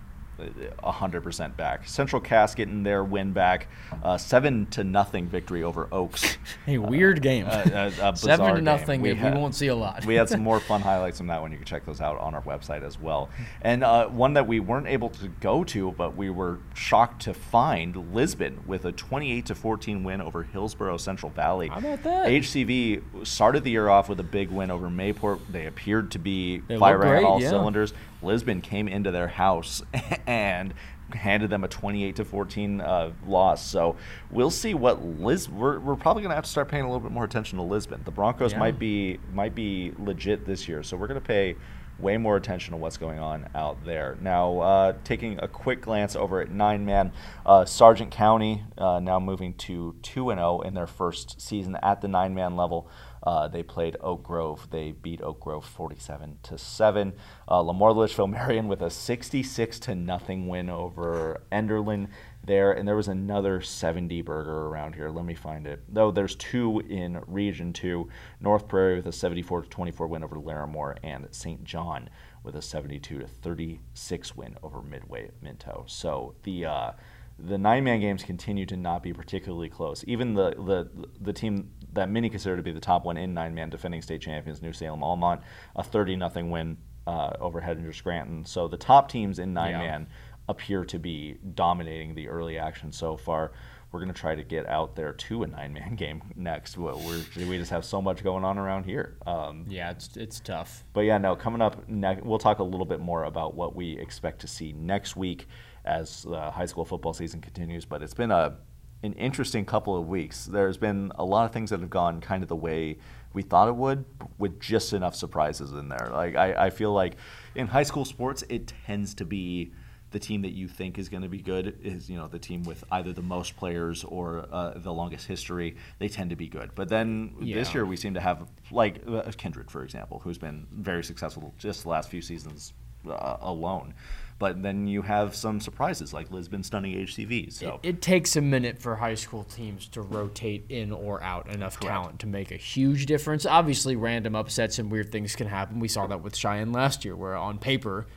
Speaker 1: 100% back. Central Cass getting their win back. Uh, 7 to nothing victory over Oaks.
Speaker 2: Hey, weird game.
Speaker 1: Uh, a- a
Speaker 2: Seven to nothing.
Speaker 1: We
Speaker 2: We, we won't see a lot.
Speaker 1: we had some more fun highlights from that one. You can check those out on our website as well. And uh, one that we weren't able to go to, but we were shocked to find Lisbon with a 28 to 14 win over Hillsboro Central Valley.
Speaker 2: How about that?
Speaker 1: HCV started the year off with a big win over Mayport. They appeared to be
Speaker 2: They
Speaker 1: firing on all
Speaker 2: yeah.
Speaker 1: cylinders. Lisbon came into their house and handed them a 28 to 14 uh, loss. So we'll see what Lis. We're, we're probably going to have to start paying a little bit more attention to Lisbon. The Broncos
Speaker 2: Yeah.
Speaker 1: might be might be legit this year, so we're going to pay way more attention to what's going on out there. Now, uh, taking a quick glance over at nine man, uh, Sargent County uh, now moving to two and zero in their first season at the nine man level. Uh, they played Oak Grove. They beat Oak Grove 47 to seven. Uh, LaMoure Litchville Marion with a 66 to nothing win over Enderlin there, and there was another 70 burger around here. Let me find it. Though there's two in Region Two. North Prairie with a 74 to 24 win over Larimore, and St. John with a 72 to 36 win over Midway Minto. So the uh, the nine man games continue to not be particularly close. Even the the the team that many consider to be the top one in nine man defending state champions, New Salem Almont, a 30 nothing win uh, over Hettinger Scranton. So the top teams in nine
Speaker 2: Yeah.
Speaker 1: man appear to be dominating the early action so far. We're going to try to get out there to a nine man game next. We're, we just have so much going on around here. Um,
Speaker 2: yeah, it's it's tough.
Speaker 1: but yeah, no, coming up, ne- we'll talk a little bit more about what we expect to see next week as the high school football season continues. But it's been a an interesting couple of weeks. There's been a lot of things that have gone kind of the way we thought it would, with just enough surprises in there. Like I, I feel like in high school sports, it tends to be the team that you think is going to be good is you know the team with either the most players or uh, the longest history. They tend to be good. But then yeah. this year we seem to have like uh, Kindred, for example, who's been very successful just the last few seasons uh, alone. But then you have some surprises like Lisbon stunning HCV. So
Speaker 2: it, it, takes a minute for high school teams to rotate in or out enough Correct. talent to make a huge difference. Obviously, random upsets and weird things can happen. We saw that with Cheyenne last year, where on paper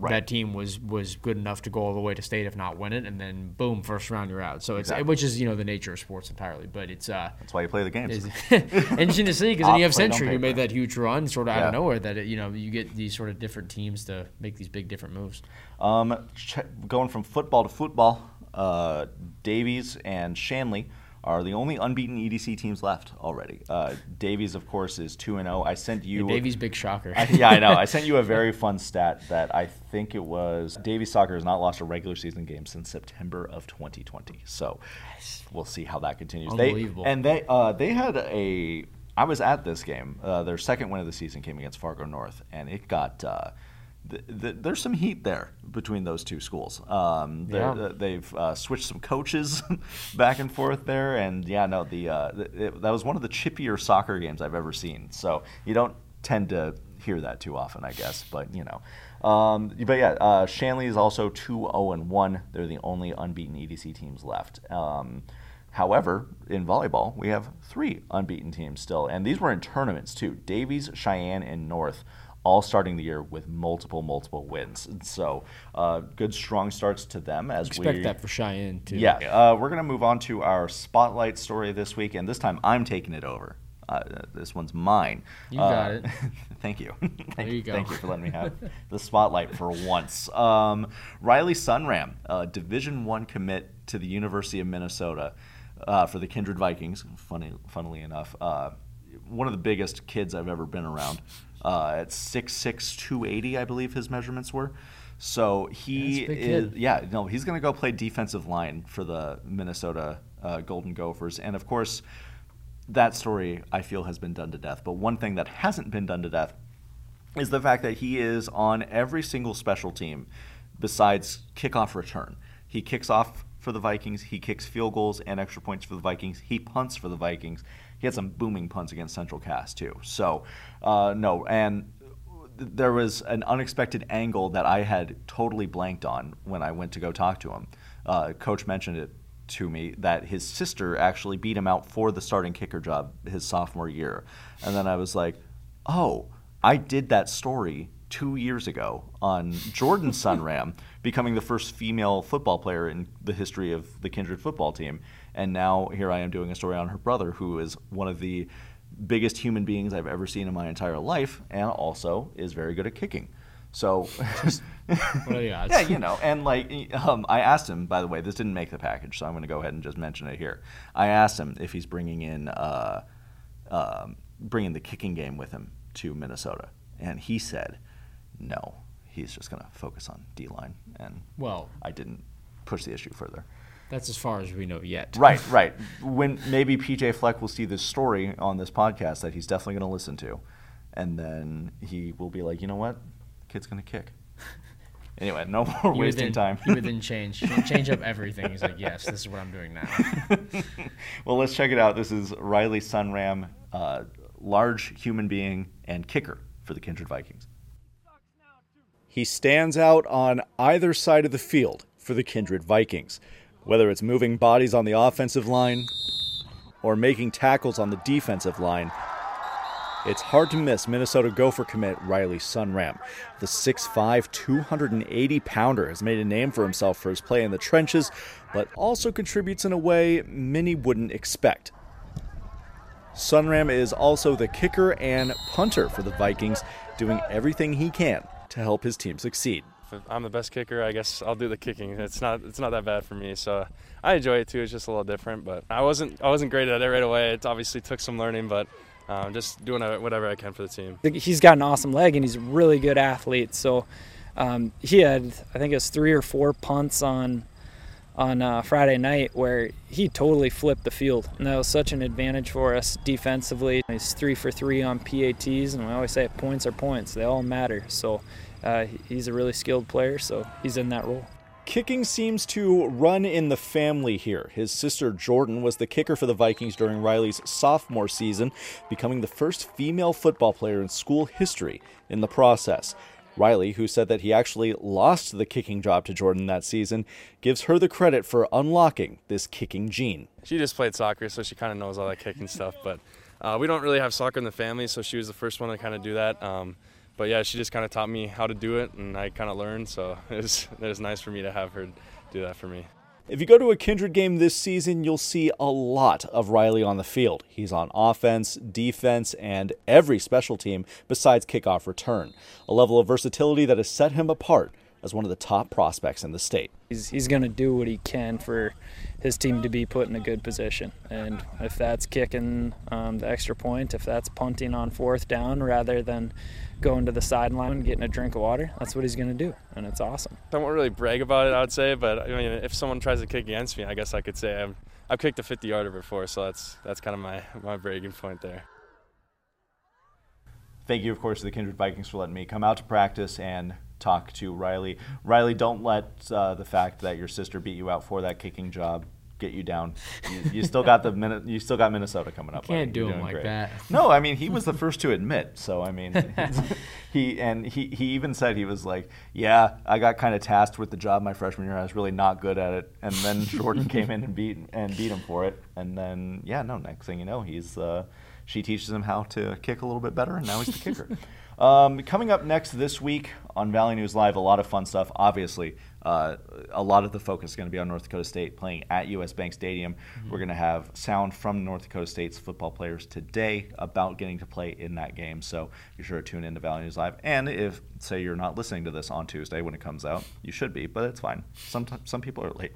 Speaker 2: Right. that team was was good enough to go all the way to state if not win it and then boom first round you're out so it's exactly. which is you know the nature of sports entirely but it's uh
Speaker 1: that's why you play the games
Speaker 2: interesting to see because then you have century who made that huge run sort of yeah. out of nowhere that it, you know you get these sort of different teams to make these big different moves
Speaker 1: um going from football to football uh davies and shanley are the only unbeaten EDC teams left already. Uh, Davies, of course, is two and zero. Oh. I sent you
Speaker 2: yeah, Davies, big shocker.
Speaker 1: I, yeah, I know. I sent you a very fun stat that I think it was Davies soccer has not lost a regular season game since September of 2020. So we'll see how that continues.
Speaker 2: Unbelievable.
Speaker 1: They, and they uh, they had a. I was at this game. Uh, their second win of the season came against Fargo North, and it got uh, there's some heat there between those two schools. Um, yeah. They've uh, switched some coaches back and forth there, and yeah, no, the, uh, it, that was one of the chippier soccer games I've ever seen. So you don't tend to hear that too often, I guess, but you know. Um, but yeah, uh, Shanley is also two zero oh and one. They're the only unbeaten EDC teams left. Um, However, in volleyball, we have three unbeaten teams still, and these were in tournaments too. Davies, Cheyenne, and North all starting the year with multiple, multiple wins. And so, uh, good, strong starts to them as
Speaker 2: Expect
Speaker 1: we
Speaker 2: expect that for Cheyenne too.
Speaker 1: Yeah, uh, we're gonna move on to our spotlight story this week, and this time I'm taking it over. Uh, this one's mine.
Speaker 2: You got uh, it.
Speaker 1: thank you.
Speaker 2: thank, there you go.
Speaker 1: Thank you for letting me have the spotlight for once. Um, Riley Sunram, Division One commit to the University of Minnesota uh, for the Kindred Vikings. Funny, funnily enough, uh, one of the biggest kids I've ever been around uh, at 6'6", 280, I believe his measurements were. So he is, yeah, no, he's going to go play defensive line for the Minnesota uh, Golden Gophers, and of course, that story I feel has been done to death. But one thing that hasn't been done to death is the fact that he is on every single special team besides kickoff return. He kicks off for the Vikings. He kicks field goals and extra points for the Vikings. He punts for the Vikings. He had some booming punts against Central Cass too. So uh, no, and there was an unexpected angle that I had totally blanked on when I went to go talk to him. Uh, Coach mentioned it to me that his sister actually beat him out for the starting kicker job his sophomore year, and then I was like, oh, I did that story two years ago on Jordan Sunram becoming the first female football player in the history of the Kindred football team. And now here I am doing a story on her brother, who is one of the biggest human beings I've ever seen in my entire life, and also is very good at kicking. So,
Speaker 2: what are the odds?
Speaker 1: yeah, you know, and like um, I asked him. By the way, this didn't make the package, so I'm going to go ahead and just mention it here. I asked him if he's bringing in uh, uh, bringing the kicking game with him to Minnesota, and he said no, he's just going to focus on D line. And
Speaker 2: well,
Speaker 1: I didn't push the issue further.
Speaker 2: That's as far as we know yet.
Speaker 1: Right, right. When maybe PJ Fleck will see this story on this podcast that he's definitely going to listen to, and then he will be like, you know what, kid's going to kick. Anyway, no more
Speaker 2: he
Speaker 1: wasting
Speaker 2: then,
Speaker 1: time.
Speaker 2: he would then change change up everything. He's like, yes, this is what I'm doing now.
Speaker 1: well, let's check it out. This is Riley Sunram, uh, large human being and kicker for the Kindred Vikings. He stands out on either side of the field for the Kindred Vikings, whether it's moving bodies on the offensive line or making tackles on the defensive line. It's hard to miss Minnesota Gopher commit Riley Sunram. The 6'5, 280 pounder has made a name for himself for his play in the trenches, but also contributes in a way many wouldn't expect. Sunram is also the kicker and punter for the Vikings, doing everything he can to help his team succeed.
Speaker 5: If I'm the best kicker, I guess I'll do the kicking. It's not it's not that bad for me, so I enjoy it too. It's just a little different, but I wasn't I wasn't great at it right away. It obviously took some learning, but um, just doing whatever I can for the team.
Speaker 6: He's got an awesome leg, and he's a really good athlete. So um, he had I think it was three or four punts on on uh, Friday night where he totally flipped the field. And that was such an advantage for us defensively. He's three for three on PATs, and we always say points are points, they all matter. So uh, he's a really skilled player, so he's in that role.
Speaker 1: Kicking seems to run in the family here. His sister Jordan was the kicker for the Vikings during Riley's sophomore season, becoming the first female football player in school history in the process. Riley, who said that he actually lost the kicking job to Jordan that season, gives her the credit for unlocking this kicking gene.
Speaker 5: She just played soccer, so she kind of knows all that kicking stuff, but uh, we don't really have soccer in the family, so she was the first one to kind of do that. Um, but yeah, she just kind of taught me how to do it, and I kind of learned. So it was it was nice for me to have her do that for me.
Speaker 1: If you go to a Kindred game this season, you'll see a lot of Riley on the field. He's on offense, defense, and every special team besides kickoff return. A level of versatility that has set him apart as one of the top prospects in the state.
Speaker 6: He's, he's going to do what he can for his team to be put in a good position. And if that's kicking um, the extra point, if that's punting on fourth down rather than going to the sideline and getting a drink of water, that's what he's going to do. And it's awesome.
Speaker 5: I won't really brag about it, I would say, but I mean, if someone tries to kick against me, I guess I could say I've, I've kicked a 50 yarder before, so that's, that's kind of my, my bragging point there.
Speaker 1: Thank you, of course, to the Kindred Vikings for letting me come out to practice and talk to Riley. Riley, don't let uh, the fact that your sister beat you out for that kicking job get you down. You, you still got the minute. you still got Minnesota coming up.
Speaker 2: You can't do him like great. that.
Speaker 1: No, I mean he was the first to admit. So I mean, he and he he even said he was like, yeah, I got kind of tasked with the job my freshman year. I was really not good at it, and then Jordan came in and beat and beat him for it, and then yeah, no, next thing you know, he's uh, she teaches him how to kick a little bit better, and now he's the kicker. Um, coming up next this week on Valley News Live, a lot of fun stuff. Obviously, uh, a lot of the focus is going to be on North Dakota State playing at US Bank Stadium. Mm-hmm. We're going to have sound from North Dakota State's football players today about getting to play in that game. So be sure to tune in to Valley News Live. And if, say, you're not listening to this on Tuesday when it comes out, you should be, but it's fine. Some, some people are late.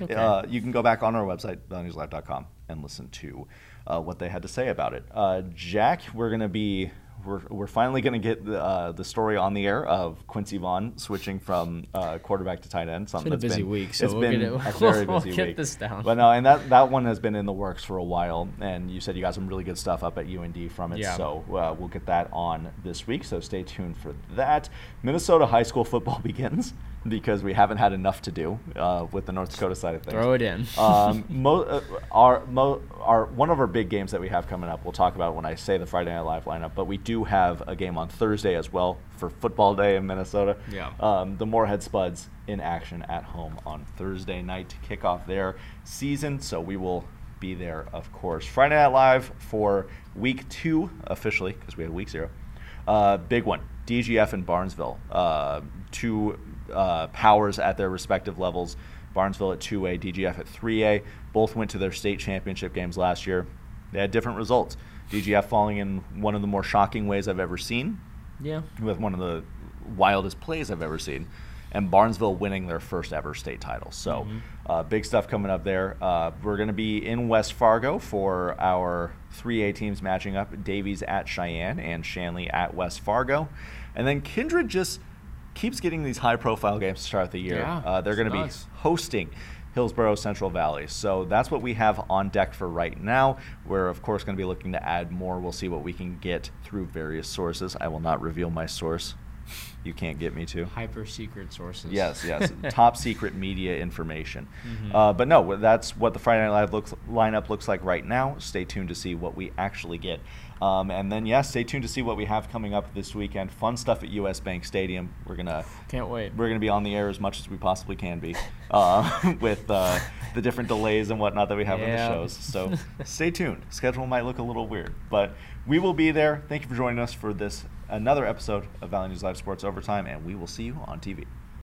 Speaker 1: Okay. Uh, you can go back on our website, valleynewslive.com, and listen to uh, what they had to say about it. Uh, Jack, we're going to be we're, we're finally going to get the, uh, the story on the air of Quincy Vaughn switching from uh, quarterback to tight end.
Speaker 2: Something it's been a busy
Speaker 1: been,
Speaker 2: week, so
Speaker 1: it's
Speaker 2: we'll
Speaker 1: been
Speaker 2: it,
Speaker 1: a very
Speaker 2: we'll
Speaker 1: busy
Speaker 2: get
Speaker 1: week.
Speaker 2: this down.
Speaker 1: But no, and that, that one has been in the works for a while, and you said you got some really good stuff up at UND from it,
Speaker 2: yeah.
Speaker 1: so uh, we'll get that on this week, so stay tuned for that. Minnesota high school football begins because we haven't had enough to do uh, with the North Dakota side of things.
Speaker 2: Throw it in.
Speaker 1: um, mo- uh, our, mo- our one of our big games that we have coming up. We'll talk about when I say the Friday Night Live lineup, but we do have a game on Thursday as well for Football Day in Minnesota.
Speaker 2: Yeah.
Speaker 1: Um, the Moorhead Spuds in action at home on Thursday night to kick off their season. So we will be there, of course. Friday Night Live for week two officially because we had week zero. Uh, big one. DGF and Barnesville. Uh, two uh, powers at their respective levels. Barnesville at 2A, DGF at 3A. Both went to their state championship games last year. They had different results. DGF falling in one of the more shocking ways I've ever seen.
Speaker 2: Yeah.
Speaker 1: With one of the wildest plays I've ever seen. And Barnesville winning their first ever state title. So, mm-hmm. uh, big stuff coming up there. Uh, we're going to be in West Fargo for our 3A teams matching up Davies at Cheyenne and Shanley at West Fargo. And then Kindred just keeps getting these high profile games to start the year.
Speaker 2: Yeah,
Speaker 1: uh, they're going to be hosting Hillsboro Central Valley. So that's what we have on deck for right now. We're, of course, going to be looking to add more. We'll see what we can get through various sources. I will not reveal my source. You can't get me to.
Speaker 2: Hyper secret sources.
Speaker 1: Yes, yes. Top secret media information. Mm-hmm. Uh, but no, that's what the Friday Night Live looks, lineup looks like right now. Stay tuned to see what we actually get. Um, and then, yeah, stay tuned to see what we have coming up this weekend. Fun stuff at US Bank Stadium. We're gonna
Speaker 2: can't wait.
Speaker 1: We're gonna be on the air as much as we possibly can be, uh, with uh, the different delays and whatnot that we have yeah. on the shows. So stay tuned. Schedule might look a little weird, but we will be there. Thank you for joining us for this another episode of Valley News Live Sports Overtime, and we will see you on TV.